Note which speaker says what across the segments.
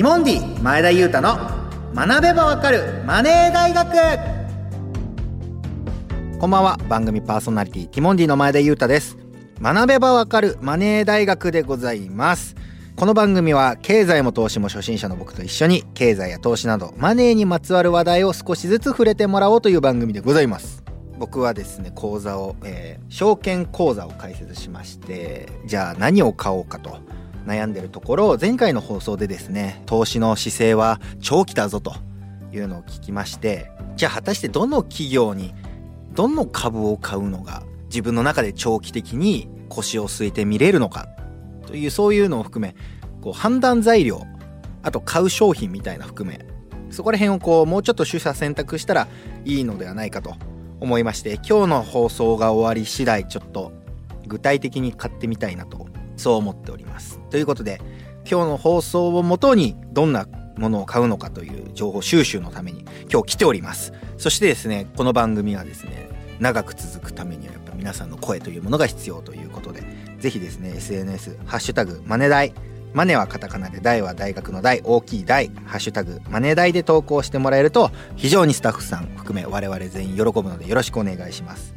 Speaker 1: ティモンディ前田裕太の学べばわかるマネー大学。こんばんは番組パーソナリティティモンディの前田裕太です。学べばわかるマネー大学でございます。この番組は経済も投資も初心者の僕と一緒に経済や投資などマネーにまつわる話題を少しずつ触れてもらおうという番組でございます。僕はですね講座を、えー、証券講座を開設しましてじゃあ何を買おうかと。悩んでるところ前回の放送でですね投資の姿勢は長期だぞというのを聞きましてじゃあ果たしてどの企業にどの株を買うのが自分の中で長期的に腰を据えて見れるのかというそういうのを含めこう判断材料あと買う商品みたいな含めそこら辺をこうもうちょっと取捨選択したらいいのではないかと思いまして今日の放送が終わり次第ちょっと具体的に買ってみたいなとそう思っております。ということで今日の放送をもとにどんなものを買うのかという情報収集のために今日来ております。そしてですねこの番組はですね長く続くためにはやっぱ皆さんの声というものが必要ということでぜひですね SNS「ハッシュタグマネダイ」マネはカタカナで大は大学の大大きい大ハッシュタグマネ大で投稿してもらえると非常にスタッフさん含め我々全員喜ぶのでよろしくお願いします。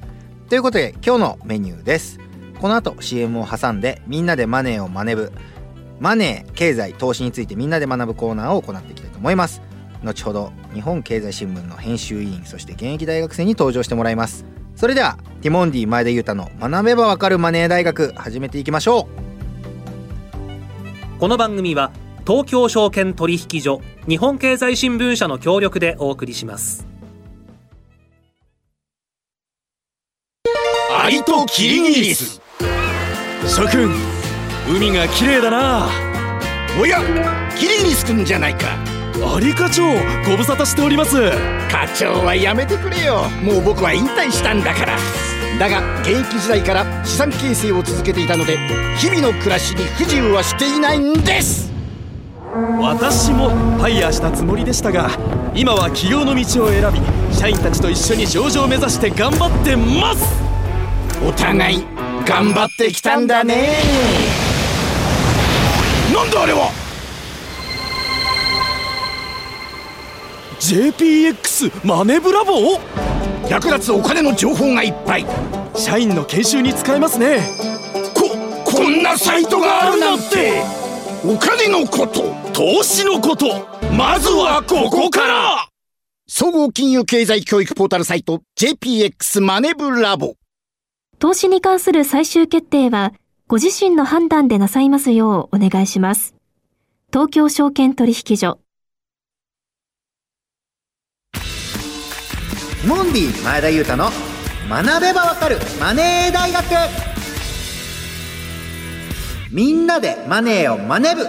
Speaker 1: ということで今日のメニューです。この後 CM を挟んでみんなでマネーを学ぶマネー経済投資についてみんなで学ぶコーナーを行っていきたいと思います。後ほど日本経済新聞の編集委員そして現役大学生に登場してもらいます。それではティモンディ前田裕太の学べばわかるマネー大学始めていきましょう。
Speaker 2: この番組は東京証券取引所日本経済新聞社の協力でお送りします。
Speaker 3: アリとキリギリス諸君海が綺麗だな。
Speaker 4: おやキリギリス君じゃないか。
Speaker 3: アリ課長ご無沙汰しております。
Speaker 4: 課長はやめてくれよ。もう僕は引退したんだから。だが現役時代から資産形成を続けていたので日々の暮らしに不自由はしていないんです。
Speaker 3: 私もファイヤーしたつもりでしたが今は起業の道を選び社員たちと一緒に上場を目指して頑張ってます。
Speaker 4: お互い頑張ってきたんだね。なんだあれは。
Speaker 3: JPX マネブラボー？
Speaker 4: 役立つお金の情報がいっぱい。
Speaker 3: 社員の研修に使えますね。
Speaker 4: ここんなサイトがあるなんて。お金のこと
Speaker 3: 投資のことまずはここから。
Speaker 4: 総合金融経済教育ポータルサイト JPX マネブラボ
Speaker 5: 投資に関する最終決定はご自身の判断でなさいますようお願いします。東京証券取引所。
Speaker 1: モンディ前田裕太の学べばわかるマネー大学。みんなでマネーを学ぶ。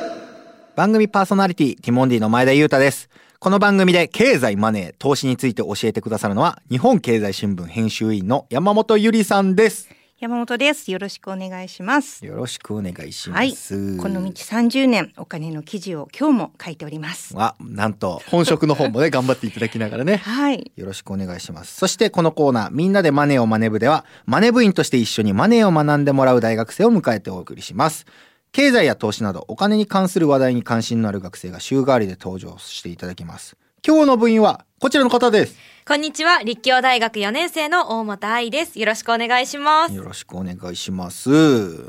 Speaker 1: 番組パーソナリティティモンディの前田裕太ですこの番組で経済マネー投資について教えてくださるのは日本経済新聞編集員の山本ゆりさんです
Speaker 6: 山本です。よろしくお願いします。
Speaker 1: よろしくお願いします。
Speaker 6: はい、この道30年お金の記事を今日も書いております。
Speaker 1: あ、なんと本職の方もね 頑張っていただきながらね。
Speaker 6: はい。
Speaker 1: よろしくお願いします。そしてこのコーナーみんなでマネーをマネ部ではマネ部員として一緒にマネーを学んでもらう大学生を迎えてお送りします。経済や投資などお金に関する話題に関心のある学生が週替わりで登場していただきます。今日の部員はこちらの方です。
Speaker 7: こんにちは。立教大学4年生の大本愛です。よろしくお願いします。
Speaker 1: よろしくお願いします。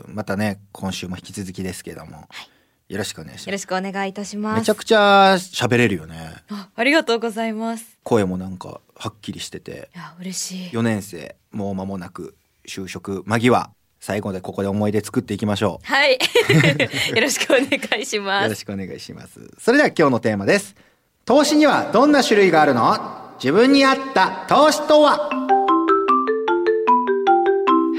Speaker 1: またね、今週も引き続きですけども。はい、よろしくお願いします。
Speaker 7: よろしくお願いいたします。
Speaker 1: めちゃくちゃ喋れるよね。
Speaker 7: あありがとうございます。
Speaker 1: 声もなんかはっきりしてて。
Speaker 7: いや、嬉しい。
Speaker 1: 4年生、もう間もなく就職間際。最後でここで思い出作っていきましょ
Speaker 7: う。はい。よろしくお願いします。
Speaker 1: よろしくお願いします。それでは今日のテーマです。投資にはどんな種類があるの？自分に合った投資とは？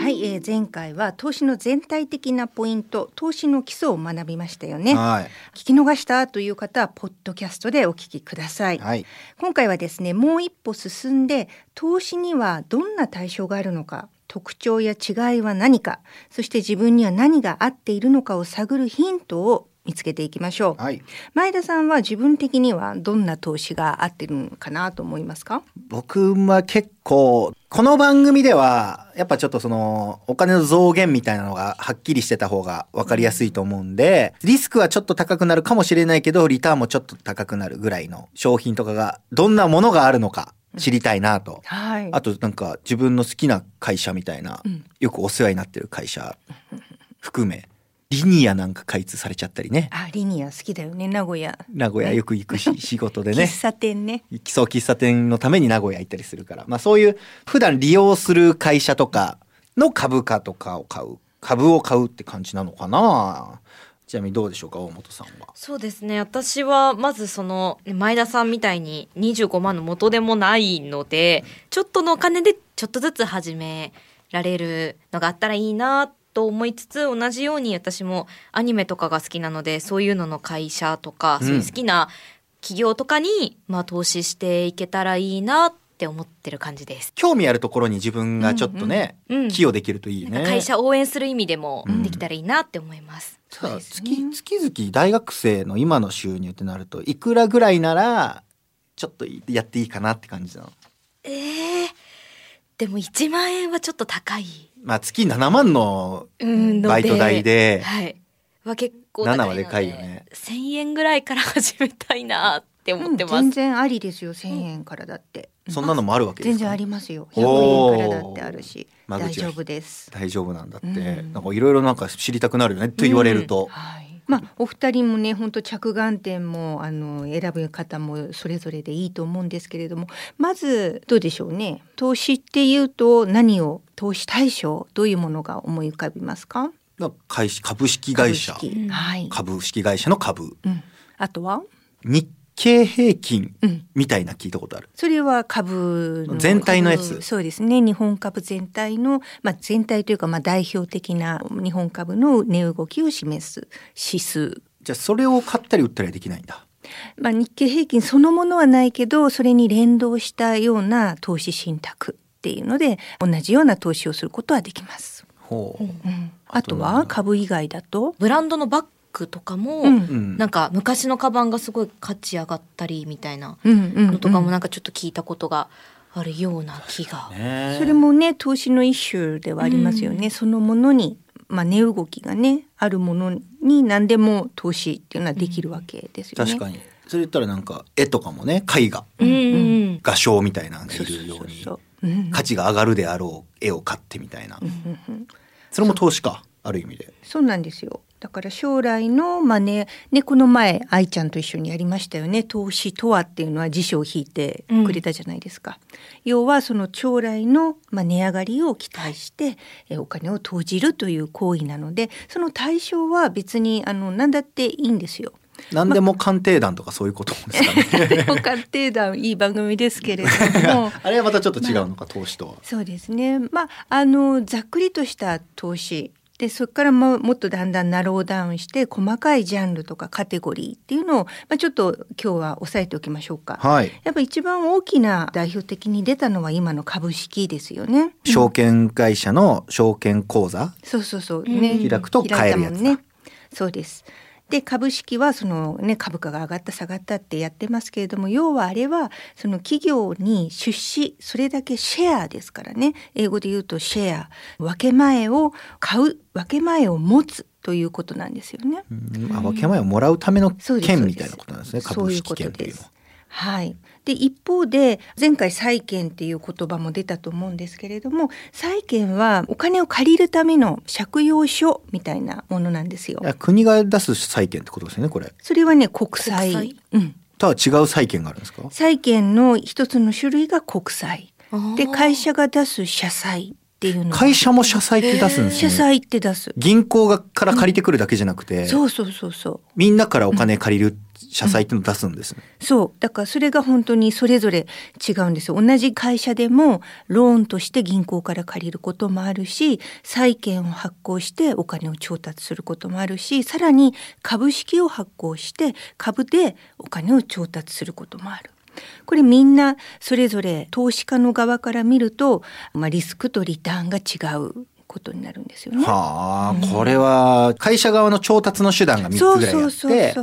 Speaker 6: はい、えー、前回は投資の全体的なポイント投資の基礎を学びましたよね、はい、聞き逃したという方はポッドキャストでお聞きください、はい、今回はですねもう一歩進んで投資にはどんな対象があるのか特徴や違いは何かそして自分には何が合っているのかを探るヒントを見つけていきましょう、はい、前田さんは自分的にはどんな投資が合ってるのかなと思いますか？
Speaker 1: 僕は結構この番組ではやっぱちょっとそのお金の増減みたいなのがはっきりしてた方が分かりやすいと思うんでリスクはちょっと高くなるかもしれないけどリターンもちょっと高くなるぐらいの商品とかがどんなものがあるのか知りたいなと、はい、あとなんか自分の好きな会社みたいな、うん、よくお世話になってる会社含めリニアなんか開通されちゃったりね。
Speaker 6: あ、リニア好きだよね、名古屋。
Speaker 1: 名古屋よく行くし、ね、仕事でね。
Speaker 6: 喫茶店ね。
Speaker 1: 基礎喫茶店のために名古屋行ったりするから。まあそういう普段利用する会社とかの株価とかを買う。株を買うって感じなのかな。ちなみにどうでしょうか大本さんは。
Speaker 7: そうですね。私はまずその前田さんみたいに25万の元でもないのでちょっとのお金でちょっとずつ始められるのがあったらいいなと思いつつ同じように私もアニメとかが好きなのでそういうのの会社とか、そういう好きな企業とかに、まあ、投資していけたらいいなって思ってる感じです。
Speaker 1: 興味あるところに自分がちょっとね、うんうん、寄与できるといいね。
Speaker 7: 会社応援する意味でもできたらいいなって思います、
Speaker 1: うん、ね、月月々大学生の今の収入ってなるといくらぐらいならちょっとやっていいかなって感じなの
Speaker 7: えー、でも1万円はちょっと高い
Speaker 1: まあ月7万のバイト代で、
Speaker 7: はい。は結構高いので。7はでかいよね。1000円ぐらいから始めたいなって思ってます。
Speaker 6: 全然ありですよ、1000円からだって。
Speaker 1: そんなのもあるわけ
Speaker 6: 全然ありますよ。100円からだってあるし、大丈夫です。
Speaker 1: 大丈夫なんだって。なんかいろいろなんか知りたくなるよね。と言われると。はい。
Speaker 6: まあ、お二人もね本当着眼点もあの選ぶ方もそれぞれでいいと思うんですけれどもまずどうでしょうね？投資っていうと何を投資対象どういうものが思い浮かびますか？
Speaker 1: 株式会社。株式,、はい、株式会社の株、
Speaker 6: うん、あとは？
Speaker 1: 日経平均みたいな聞いたことある、
Speaker 6: それは株
Speaker 1: 全体のやつ？
Speaker 6: そうですね。日本株全体の、まあ、全体というかまあ代表的な日本株の値動きを示す指数。
Speaker 1: じゃあそれを買ったり売ったりできないんだ。
Speaker 6: まあ、日経平均そのものはないけどそれに連動したような投資信託っていうので同じような投資をすることはできます。ほう、うん、あとは株以外だと？
Speaker 7: ブランドのバックとかも、うん、なんか昔のカバンがすごい価値上がったりみたいなのとかもなんかちょっと聞いたことがあるような気が。
Speaker 6: それもね投資の一種ではありますよね。うん、そのものにまあ、値動きがねあるものに何でも投資っていうのはできるわけですよ
Speaker 1: ね。確かに。それ言ったらなんか絵とかもね絵画、うん、画商みたいなのがいるように価値が上がるであろう絵を買ってみたいな、それも投資かある意味で。
Speaker 6: そうなんですよだから将来のまあねねこの前愛ちゃんと一緒にやりましたよね投資とはっていうのは辞書を引いてくれたじゃないですか、うん、要はその将来のまあ値上がりを期待してえお金を投じるという行為なのでその対象は別にあの何だっていいんですよ。
Speaker 1: 何でも鑑定団とかそういうことですかね。
Speaker 6: 鑑定団いい番組ですけれども
Speaker 1: あれはまたちょっと違うのか、まあ、投資とは。
Speaker 6: そうですね。まああのざっくりとした投資でそこからももっとだんだんナローダウンして細かいジャンルとかカテゴリーっていうのを、まあ、ちょっと今日は押さえておきましょうか、はい、やっぱ一番大きな代表的に出たのは今の株式ですよね。
Speaker 1: 証券会社の証券口座、
Speaker 6: そうそうそう。ね。
Speaker 1: 開くと買えるやつね。
Speaker 6: そうですで株式はその、ね、株価が上がった下がったってやってますけれども要はあれはその企業に出資それだけシェアですからね。英語で言うとシェア。分け前を買う分け前を持つということなんですよね。
Speaker 1: あ分け前をもらうための券みたいなことなんですね。株式券というのは。
Speaker 6: はい、で一方で前回債券っていう言葉も出たと思うんですけれども債券はお金を借りるための借用書みたいなものなんですよ。
Speaker 1: 国が出す債券ってことですねこれ。
Speaker 6: それはね国債。国債？
Speaker 1: うん。とは違う債券があるんですか？
Speaker 6: 債券の一つの種類が国債。で会社が出す社債っていうの
Speaker 1: 会社も社債って出すんです
Speaker 6: ね。社債って出す。
Speaker 1: 銀行がから借りてくるだけじゃなくて、うん、
Speaker 6: そうそうそうそう。
Speaker 1: みんなからお金借りる社債ってのを出すんですね、
Speaker 6: うん、そうだからそれが本当にそれぞれ違うんですよ同じ会社でもローンとして銀行から借りることもあるし債券を発行してお金を調達することもあるしさらに株式を発行して株でお金を調達することもある。これみんなそれぞれ投資家の側から見ると、まあ、リスクとリターンが違うことになるんですよね。
Speaker 1: はあ、うん、これは会社側の調達の手段が3つぐらいあって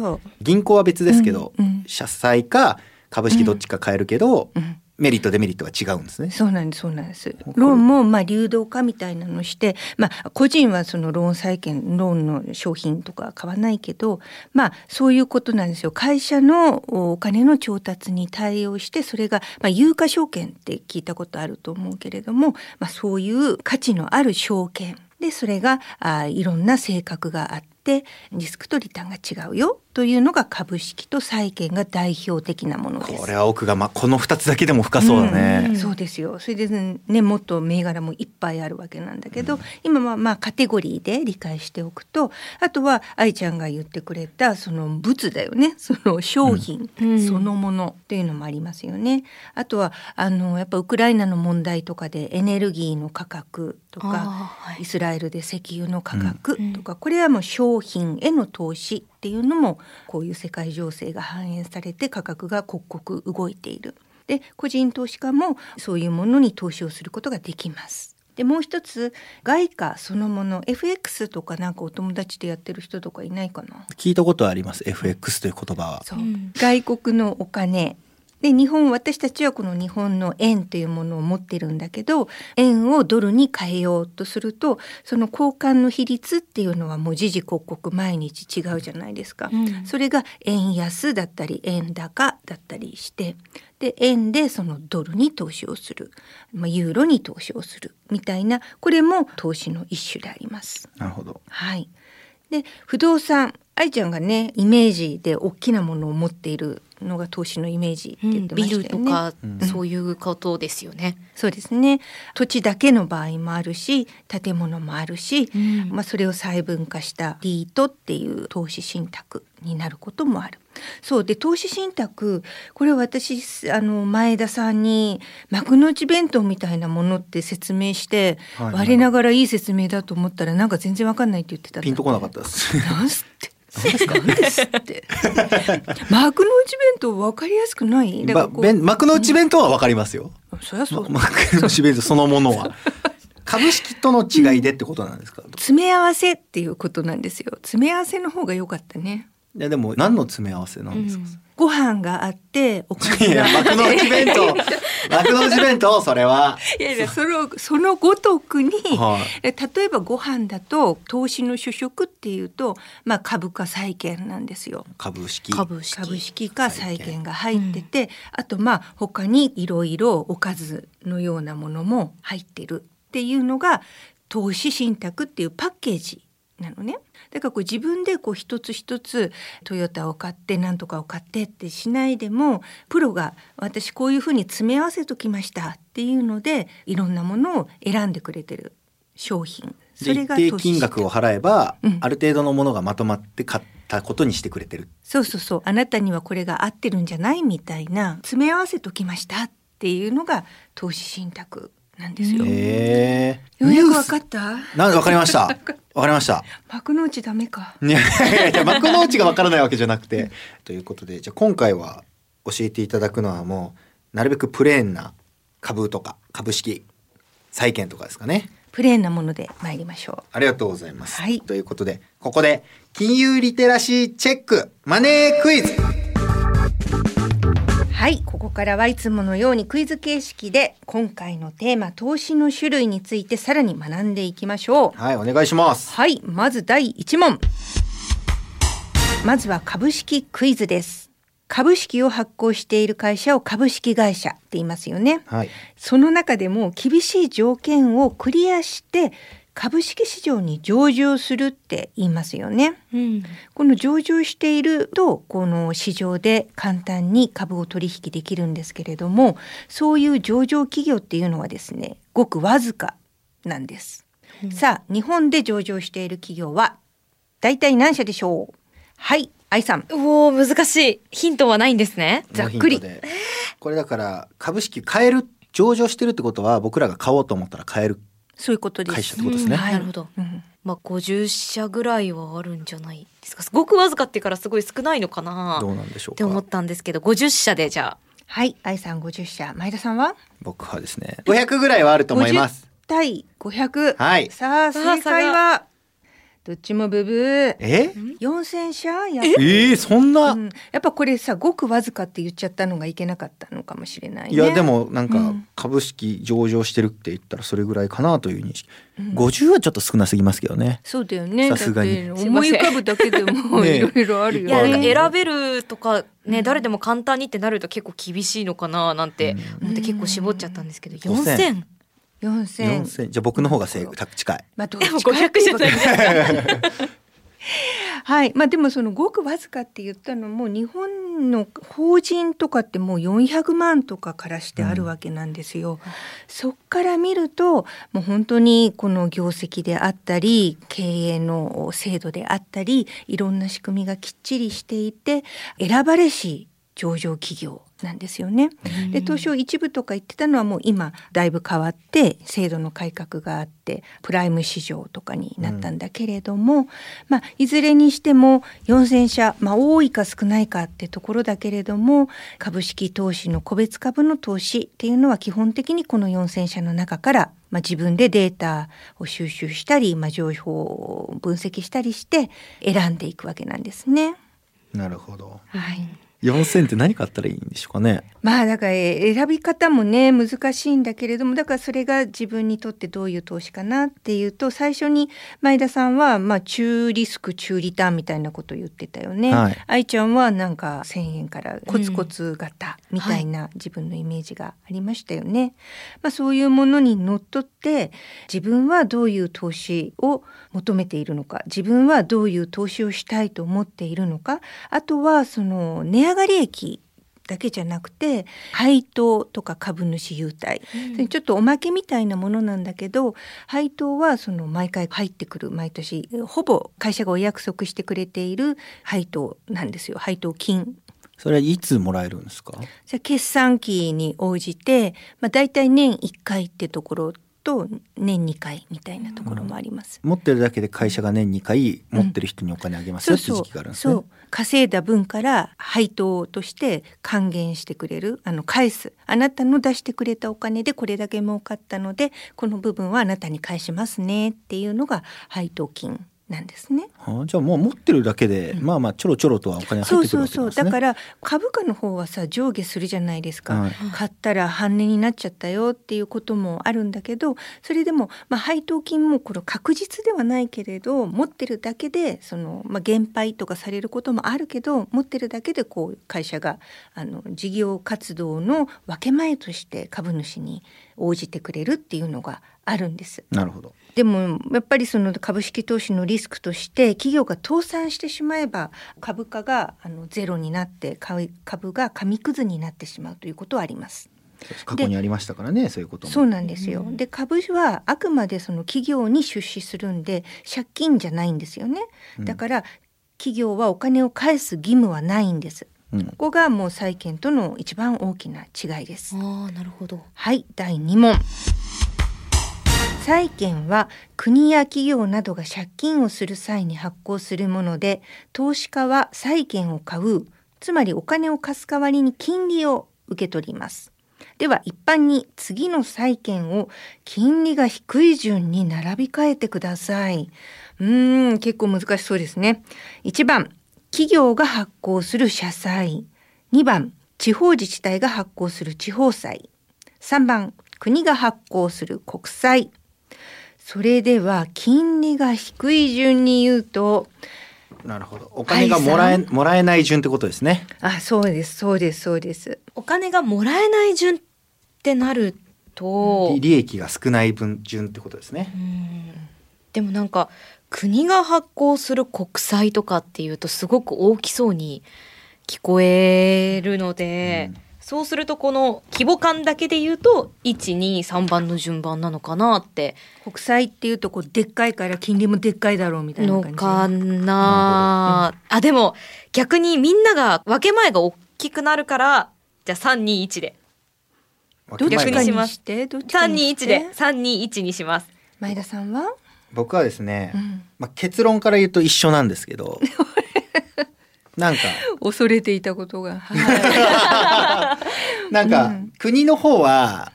Speaker 1: 銀行は別ですけど、うんうん、社債か株式どっちか買えるけど、うんメリットデメリットが違うんですね。
Speaker 6: そうなんですそうなんです。ローンもまあ流動化みたいなのして、まあ個人はそのローン債券ローンの商品とか買わないけど、まあそういうことなんですよ。会社のお金の調達に対応してそれがまあ有価証券って聞いたことあると思うけれども、まあそういう価値のある証券でそれがあいろんな性格があってリスクとリターンが違うよというのが株式と債券が代表的なものです。
Speaker 1: これは奥がまあこの二つだけでも深そうだね。
Speaker 6: うん、そうですよ。それでねもっと銘柄もいっぱいあるわけなんだけど、うん、今はまあカテゴリーで理解しておくと、あとは愛ちゃんが言ってくれたその物だよね。その商品そのものっていうのもありますよね。あとはあのやっぱウクライナの問題とかでエネルギーの価格とか、はい、イスラエルで石油の価格とか、これはもう商品への投資っていうのもこういう世界情勢が反映されて価格が刻々動いている。で個人投資家もそういうものに投資をすることができます。でもう一つ外貨そのもの FX とかなんかお友達でやってる人とかいないかな？
Speaker 1: 聞いたことあります FX という言葉は
Speaker 6: そう、うん、外国のお金で日本私たちはこの日本の円というものを持ってるんだけど円をドルに変えようとするとその交換の比率っていうのはもう時々刻々毎日違うじゃないですか、うん、それが円安だったり円高だったりしてで円でそのドルに投資をする、まあ、ユーロに投資をする。みたいなこれも投資の一種であります。
Speaker 1: なるほど。
Speaker 6: はい。で不動産愛ちゃんがねイメージで大きなものを持っているのが投資のイメージって言ってましたよね、
Speaker 7: うん、ビルとか、そういうことですよね、
Speaker 6: そうですね。土地だけの場合もあるし建物もあるし、うん、まあ、それを細分化したリートっていう投資信託になることもある。そうで投資信託これ私あの前田さんに幕の内弁当みたいなものって説明して、はい、我ながらいい説明だと思ったらなんか全然わかんないって言ってた
Speaker 1: ピンとこなかったです。
Speaker 6: なんすって何ですか。ですって。幕の内弁当分かりやすくない？
Speaker 1: だから幕の内弁当は分かりますよ、
Speaker 6: うん、そりゃそう
Speaker 1: 幕の内弁当そのものは。株式との違いでってことなんですか、うん、
Speaker 6: 詰め合わせっていうことなんですよ。詰め合わせの方が良かったね
Speaker 1: いやでも何の詰め合わせなんですか、うん。
Speaker 6: ご飯があっておかずが
Speaker 1: 幕の内弁当。幕の内弁当それは。
Speaker 6: いやいやそのそのごとくに、はい、例えばご飯だと投資の主食っていうとまあ株か債券なんですよ。
Speaker 1: 株式。
Speaker 6: 株式。株式か債券が入ってて、うん、あとまあ他にいろいろおかずのようなものも入ってるっていうのが投資信託っていうパッケージなのね。だからこう自分でこう一つ一つトヨタを買って何とかを買ってってしないでもプロが私こういうふうに詰め合わせときましたっていうのでいろんなものを選んでくれてる商品。
Speaker 1: それが一定金額を払えば、うん、ある程度のものがまとまって買ったことにしてくれてる。
Speaker 6: そうそうそう。あなたにはこれが合ってるんじゃないみたいな詰め合わせときましたっていうのが投資信託なんですよ。ようやくわかった？
Speaker 1: なんわかりました。わかりました。
Speaker 6: 幕の内ダメか。
Speaker 1: いやいや幕の内がわからないわけじゃなくて ということでじゃあ今回は教えていただくのはもうなるべくプレーンな株とか株式債券とかですかね。
Speaker 6: プレーンなもので参りましょう。
Speaker 1: ありがとうございます。はい、ということでここで金融リテラシーチェックマネークイズ。
Speaker 6: はいここからはいつものようにクイズ形式で今回のテーマ投資の種類についてさらに学んでいきましょ
Speaker 1: う。はいお願いします。
Speaker 6: はいまず第1問。まずは株式クイズです。株式を発行している会社を株式会社って言いますよね、
Speaker 1: はい、
Speaker 6: その中でも厳しい条件をクリアして株式市場に上場するって言いますよね、
Speaker 7: うん、
Speaker 6: この上場しているとこの市場で簡単に株を取引できるんですけれどもそういう上場企業っていうのはですねごくわずかなんです、うん、さあ日本で上場している企業は大体何社でしょう？はい愛さん。
Speaker 7: おお難しい。ヒントはないんですね。
Speaker 6: ざっくり。
Speaker 1: これだから株式買える上場してるってことは僕らが買おうと思ったら買える
Speaker 6: そういうことです。
Speaker 1: 会社ってことですね。
Speaker 7: はい、なるほど。うん、まあ五十社ぐらいはあるんじゃないですか。すごくわずかってからすごい少ないのかな。
Speaker 1: どうなんでしょう
Speaker 7: って思ったんですけど、五十社でじゃあ。
Speaker 6: はい、愛さん五十社、前田さんは？
Speaker 1: 僕はですね、五百ぐらいはあると思います。
Speaker 6: 対500。
Speaker 1: はい。
Speaker 6: さあ、正解は、どっちもブブー。
Speaker 1: え
Speaker 6: ?4000 社や
Speaker 1: えー、そんな、う
Speaker 6: ん、やっぱこれさ、ごくわずかって言っちゃったのがいけなかったのかもしれない、ね、
Speaker 1: いや、でもなんか、株式上場してるって言ったらそれぐらいかなという認識。うん、50はちょっと少なすぎますけどね。
Speaker 6: そうだよね。
Speaker 1: さすがに。
Speaker 6: 思い浮かぶだけでも いろいろあるよね。
Speaker 7: ねいや、選べるとか、ね、誰でも簡単にってなると結構厳しいのかななんて、うん、思って結構絞っちゃったんですけど、4000。四千。
Speaker 6: 四千。
Speaker 1: じゃあ僕の方が正近い。
Speaker 7: まあどっちかっていうことですか。
Speaker 6: はい、まあ、でもそのごくわずかって言ったのも日本の法人とかってもう四百万とかからしてあるわけなんですよ。うん、そっから見るともう本当にこの業績であったり経営の制度であったりいろんな仕組みがきっちりしていて選ばれし上場企業なんですよね。で東証一部とか言ってたのはもう今だいぶ変わって制度の改革があってプライム市場とかになったんだけれども、うん、まあ、いずれにしても4,000社、まあ、多いか少ないかってところだけれども株式投資の個別株の投資っていうのは基本的にこの4,000社の中からまあ、自分でデータを収集したり、まあ、情報を分析したりして選んでいくわけなんですね。
Speaker 1: なるほど。
Speaker 6: はい。
Speaker 1: 4000って何買ったらいいんでしょうかね？
Speaker 6: まあだから選び方もね難しいんだけれどもだからそれが自分にとってどういう投資かなっていうと最初に前田さんはまあ中リスク中リターンみたいなことを言ってたよね、はい、愛ちゃんはなんか1,000円からコツコツ型みたいな自分のイメージがありましたよね。はい、まあ、そういうものにのっとって自分はどういう投資を求めているのか自分はどういう投資をしたいと思っているのかあとはその値上がり益だけじゃなくて配当とか株主優待、うん、ちょっとおまけみたいなものなんだけど配当はその毎回入ってくる毎年ほぼ会社がお約束してくれている配当なんですよ。配当金。
Speaker 1: それはいつもらえるんですか？
Speaker 6: じゃ決算期に応じて、まあ、大体年1回ってところと年2回みたいなところもあります、
Speaker 1: うん、持ってるだけで会社が年2回持ってる人にお金あげますよって時期があるんですね、
Speaker 6: そう。稼いだ分から配当として還元してくれるあの返す。あなたの出してくれたお金でこれだけ儲かったのでこの部分はあなたに返しますねっていうのが配当金なんですね。
Speaker 1: はあ、じゃあもう持ってるだけで、うん、まあまあちょろちょろとはお金入ってくるわけですね。そうそうそう
Speaker 6: だから株価の方はさ上下するじゃないですか、はい、買ったら半値になっちゃったよっていうこともあるんだけどそれでも、まあ、配当金もこれ確実ではないけれど持ってるだけでその、まあ、減配とかされることもあるけど持ってるだけでこう会社があの事業活動の分け前として株主に応じてくれるっていうのがあるんです。
Speaker 1: なるほど
Speaker 6: でもやっぱりその株式投資のリスクとして企業が倒産してしまえば株価があのゼロになって株が紙くずになってしまうということはあります。
Speaker 1: 過去にありましたからねそういうこと
Speaker 6: そうなんですよ。で株はあくまでその企業に出資するんで借金じゃないんですよね。だから企業はお金を返す義務はないんです。うん、ここがもう債券との一番大きな違いです。
Speaker 7: ああ、なるほど。
Speaker 6: はい第2問。債券は国や企業などが借金をする際に発行するもので投資家は債券を買うつまりお金を貸す代わりに金利を受け取ります。では一般に次の債券を金利が低い順に並び替えてください。うーん結構難しそうですね。1番企業が発行する社債。2番地方自治体が発行する地方債。3番国が発行する国債。それでは金利が低い順に言うと
Speaker 1: なるほど。お金がもらえもらえない順ってことですね。
Speaker 6: あそうですそうですそうです。
Speaker 7: お金がもらえない順ってなると
Speaker 1: 利益が少ない分順ってことですね。
Speaker 7: でもなんか国が発行する国債とかっていうとすごく大きそうに聞こえるので、うんそうするとこの規模感だけで言うと123番の順番なのかなって。
Speaker 6: 国債っていうとこうでっかいから金利もでっかいだろうみたいな感じ。
Speaker 7: のかな、うん、あでも逆にみんなが分け前が大きくなるからじゃあ321で
Speaker 6: 逆にします
Speaker 7: 321で321にします。
Speaker 6: 前田さんは
Speaker 1: 僕はですね、うん、まあ、結論から言うと一緒なんです。けどなんか。
Speaker 6: 恐れていたことが、
Speaker 1: はい、なんか、うん、国の方は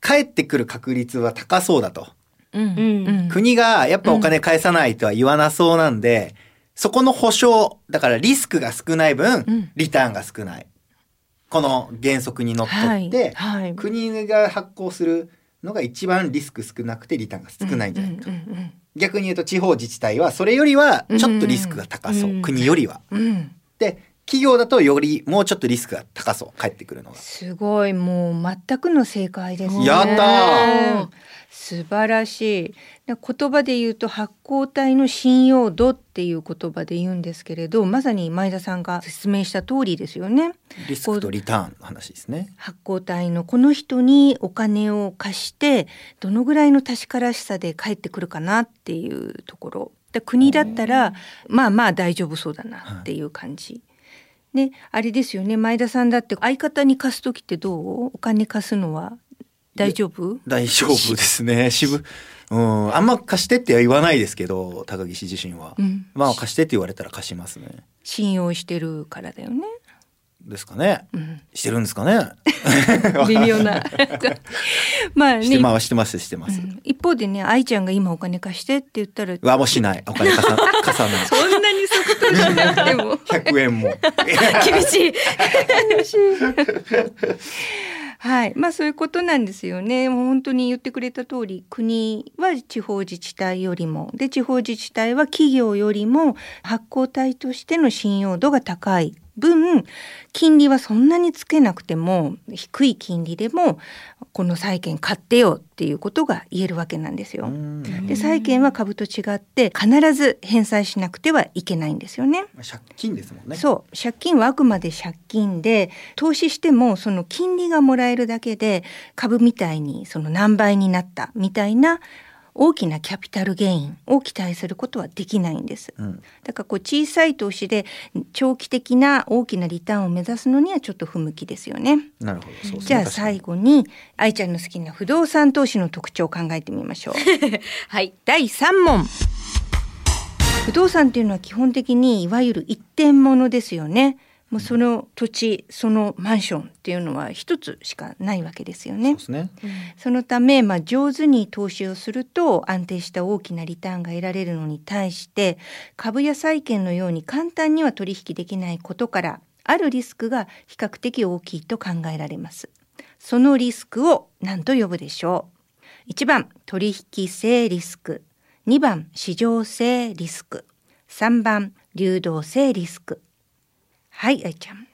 Speaker 1: 返ってくる確率は高そうだと。
Speaker 6: うん、
Speaker 1: 国がやっぱお金返さないとは言わなそうなんで、そこの保証、だからリスクが少ない分、リターンが少ない。この原則にのっとって、はい。はい、国が発行するのが一番リスク少なくてリターンが少ないんじゃないか。逆に言うと地方自治体はそれよりはちょっとリスクが高そう、うん。うん、国よりは。うん、で企業だとよりもうちょっとリスクが高そう返ってくるのが。
Speaker 6: すごいもう全くの正解ですね。
Speaker 1: やった
Speaker 6: 素晴らしい。言葉で言うと発行体の信用度っていう言葉で言うんですけれどまさに前田さんが説明した通りですよね。
Speaker 1: リスクとリターンの話ですね。
Speaker 6: 発行体のこの人にお金を貸してどのぐらいの確からしさで返ってくるかなっていうところ。で国だったらまあまあ大丈夫そうだなっていう感じ、はいね、あれですよね。前田さんだって相方に貸す時ってどう？お金貸すのは大丈夫？
Speaker 1: 大丈夫ですね。渋うん。あんま貸してっては言わないですけど高岸自身は、うん、まあ貸してって言われたら貸しますね。
Speaker 6: 信用してるからだよね
Speaker 1: ですかね、うん、してるんですかね。
Speaker 6: 微妙な。
Speaker 1: まあね。してますしてますしてます、う
Speaker 6: ん、一方でね愛ちゃんが今お金貸してって言ったら。
Speaker 1: わもうしない。お金貸さ 貸さない。
Speaker 6: そんなに即答しなくても。
Speaker 1: 100円も。
Speaker 7: 厳しい。厳しい。
Speaker 6: はい、まあそういうことなんですよね。もう本当に言ってくれた通り、国は地方自治体よりも、で地方自治体は企業よりも発行体としての信用度が高い分金利はそんなにつけなくても低い金利でもこの債券買ってよっていうことが言えるわけなんですよ。で債券は株と違って必ず返済しなくてはいけないんですよね。
Speaker 1: 借金ですもんね。
Speaker 6: そう借金はあくまで借金で投資してもその金利がもらえるだけで株みたいにその何倍になったみたいな大きなキャピタルゲインを期待することはできないんです。うん、だからこう小さい投資で長期的な大きなリターンを目指すのにはちょっと不向きですよね。
Speaker 1: なるほど、
Speaker 6: ね、じゃあ最後に愛ちゃんの好きな不動産投資の特徴を考えてみましょう。
Speaker 7: はい。
Speaker 6: 第3問。不動産っていうのは基本的にいわゆる一点物ですよね。もうその土地そのマンションっていうのは一つしかないわけですよね。
Speaker 1: そね。
Speaker 6: そのため、まあ、上手に投資をすると安定した大きなリターンが得られるのに対して株や債券のように簡単には取引できないことからあるリスクが比較的大きいと考えられます。そのリスクを何と呼ぶでしょう？1番取引性リスク。2番市場性リスク。3番流動性リスクはい愛ちゃん。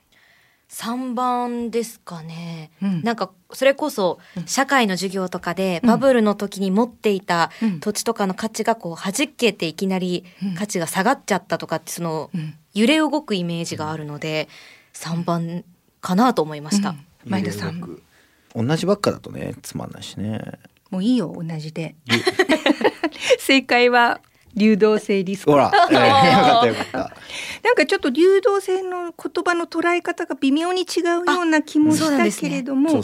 Speaker 7: 3番ですかね、うん、なんかそれこそ社会の授業とかでバブルの時に持っていた土地とかの価値がこう弾けていきなり価値が下がっちゃったとかってその揺れ動くイメージがあるので3番かなと思いました、うん、
Speaker 6: 前田さん。
Speaker 1: 同じばっかだとねつまんないしね。
Speaker 6: もういいよ同じで。正解は流動性リスク。
Speaker 1: ほら、えー、よかったよかった。
Speaker 6: なんかちょっと流動性の言葉の捉え方が微妙に違うような気もしたけれども、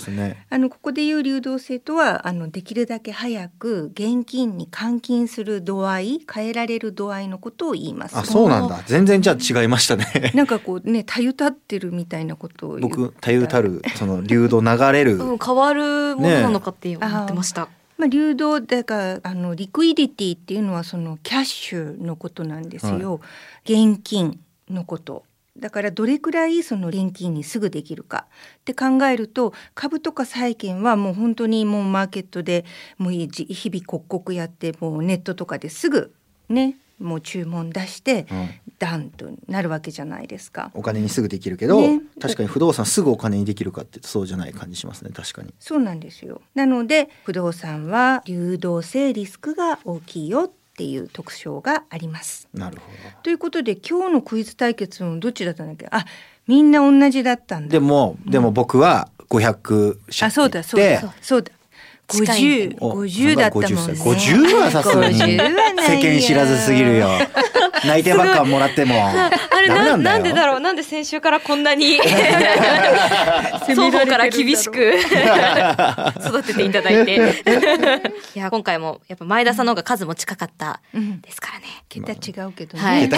Speaker 6: あのここで言う流動性とはあのできるだけ早く現金に換金する度合い、変えられる度合いのことを言います。
Speaker 1: あ、そうなんだ。全然じゃあ違いましたね。
Speaker 6: なんかこうね、たゆたってるみたいなことを
Speaker 1: 僕たゆたるその流動流れる、
Speaker 7: うん、変わるものなのかって思ってました。ね
Speaker 6: まあ、流動だからあのリクイディティっていうのはそのキャッシュのことなんですよ、はい、現金のこと。だからどれくらいその現金にすぐできるかって考えると株とか債券はもう本当にもうマーケットでもう日々刻々やってもうネットとかですぐねもう注文出して、ダンとなるわけじゃないですか。
Speaker 1: お金にすぐできるけど、ね、確かに不動産すぐお金にできるかってそうじゃない感じしますね確かに。
Speaker 6: そうなんですよ。なので不動産は流動性リスクが大きいよっていう特徴があります。
Speaker 1: なるほど。
Speaker 6: ということで今日のクイズ対決のどっちだったんだっけ？あみんな同じだったんだ。
Speaker 1: でも、でも僕は500
Speaker 6: あそうだそうだそうだ五十五十だったもんね。
Speaker 1: 五十はさすがに世間知らずすぎるよ。泣いてばっかもらっても。あ
Speaker 7: れななんでだろう？なんで先週からこんなに 双方から厳しく 育てていただいて。いや 今回もやっぱ前田さんの方が数も近かったですからね。
Speaker 6: 桁違うけどね。
Speaker 7: はい。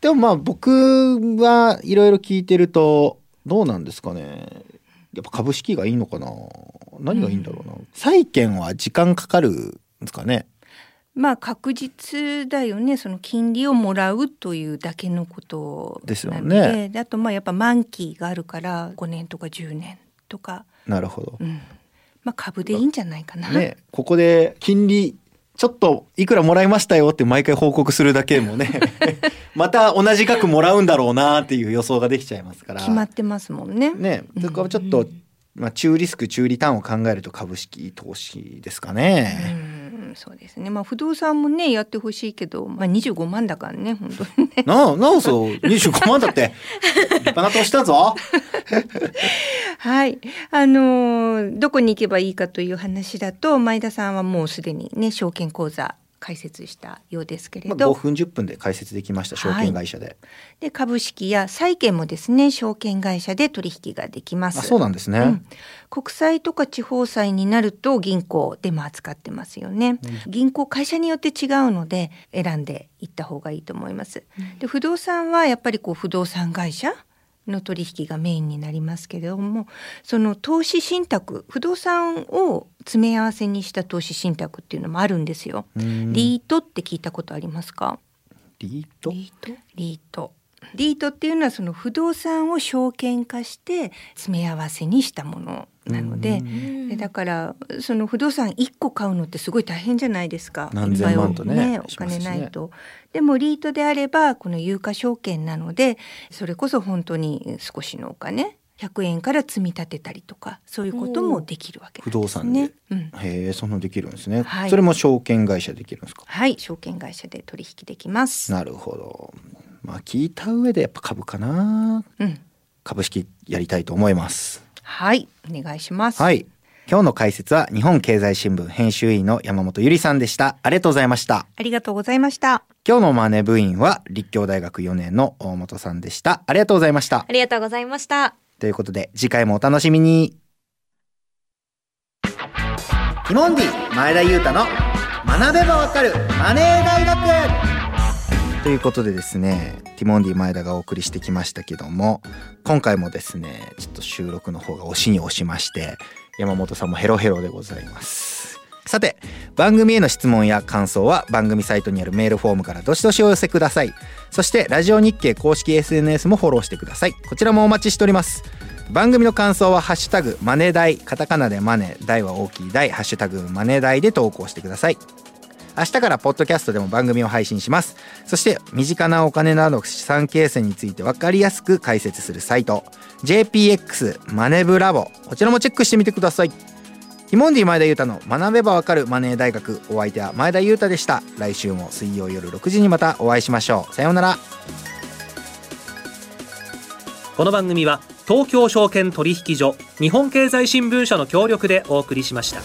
Speaker 1: でもまあ僕はいろいろ聞いてるとどうなんですかね。やっぱ株式がいいのかな？何がいいんだろうな、うん、債券は時間かかるんですかね？
Speaker 6: まあ確実だよねその金利をもらうというだけのこと
Speaker 1: ですよね。
Speaker 6: あとまあやっぱ満期があるから5年とか10年とか。
Speaker 1: なるほど。
Speaker 6: うん、まあ株でいいんじゃないかな。
Speaker 1: ねここで金利ちょっといくらもらいましたよって毎回報告するだけでもね また同じ額もらうんだろうなっていう予想ができちゃいますから
Speaker 6: 決まってますもんね。
Speaker 1: ねだからちょっと、まあ、中リスク中リターンを考えると株式投資ですかね。
Speaker 6: うんそうですね。まあ不動産もねやってほしいけど、まあ二十五万だからね本当に
Speaker 1: ね。ななおそう二十五万だって 立派な投資だぞ。
Speaker 6: はい、あのー、どこに行けばいいかという話だと前田さんはもうすでにね証券口座解説したようですけれど、ま
Speaker 1: あ、5分10分で解説できました証券会社で、はい、
Speaker 6: で株式や債券もですね証券会社で取引ができます。
Speaker 1: そうなんですね、うん、
Speaker 6: 国債とか地方債になると銀行でも扱ってますよね、うん、銀行会社によって違うので選んでいった方がいいと思います、うん、で不動産はやっぱりこう不動産会社の取引がメインになりますけれどもその投資信託不動産を詰め合わせにした投資信託っていうのもあるんですよ。リートって聞いたことありますか？
Speaker 1: リート？
Speaker 6: リート？リート。リートっていうのはその不動産を証券化して詰め合わせにしたものなのでだからその不動産1個買うのってすごい大変じゃないですか。
Speaker 1: 何千万とね、ね、
Speaker 6: お金ないと。でもリートであればこの有価証券なのでそれこそ本当に少しのお金100円から積み立てたりとかそういうこともできるわけ
Speaker 1: ですね。不動産で、うん、へえそんなできるんですね、はい、それも証券会社できるんですか？
Speaker 6: はい証券会社で取引できます。
Speaker 1: なるほど。まあ聞いた上でやっぱ株かな、うん、株式やりたいと思います
Speaker 6: はいお願いします。
Speaker 1: はい。今日の解説は日本経済新聞編集員の山本ゆりさんでした。ありがとうございました。
Speaker 6: ありがとうございました。
Speaker 1: 今日のマネ部員は立教大学4年の大本さんでした。ありがとうございました。
Speaker 7: ありがとうございました。
Speaker 1: ということで次回もお楽しみに。ティモンディ前田裕太の学べばわかるマネー大学ということでですねティモンディ前田がお送りしてきましたけども今回もですねちょっと収録の方が押しに押しまして山本さんもヘロヘロでございます。さて番組への質問や感想は番組サイトにあるメールフォームからどしどしお寄せください。そしてラジオ日経公式 SNS もフォローしてください。こちらもお待ちしております。番組の感想は「ハッシュタグマネダイ」カタカナでマネ大は大きい大ハッシュタグマネダイで投稿してください。明日からポッドキャストでも番組を配信します。そして身近なお金など資産形成について分かりやすく解説するサイト JPX マネブラボ。こちらもチェックしてみてください。ティモンディ前田裕太の学べばわかるマネー大学。お相手は前田裕太でした。来週も水曜夜6時にまたお会いしましょう。さようなら。
Speaker 2: この番組は東京証券取引所日本経済新聞社の協力でお送りしました。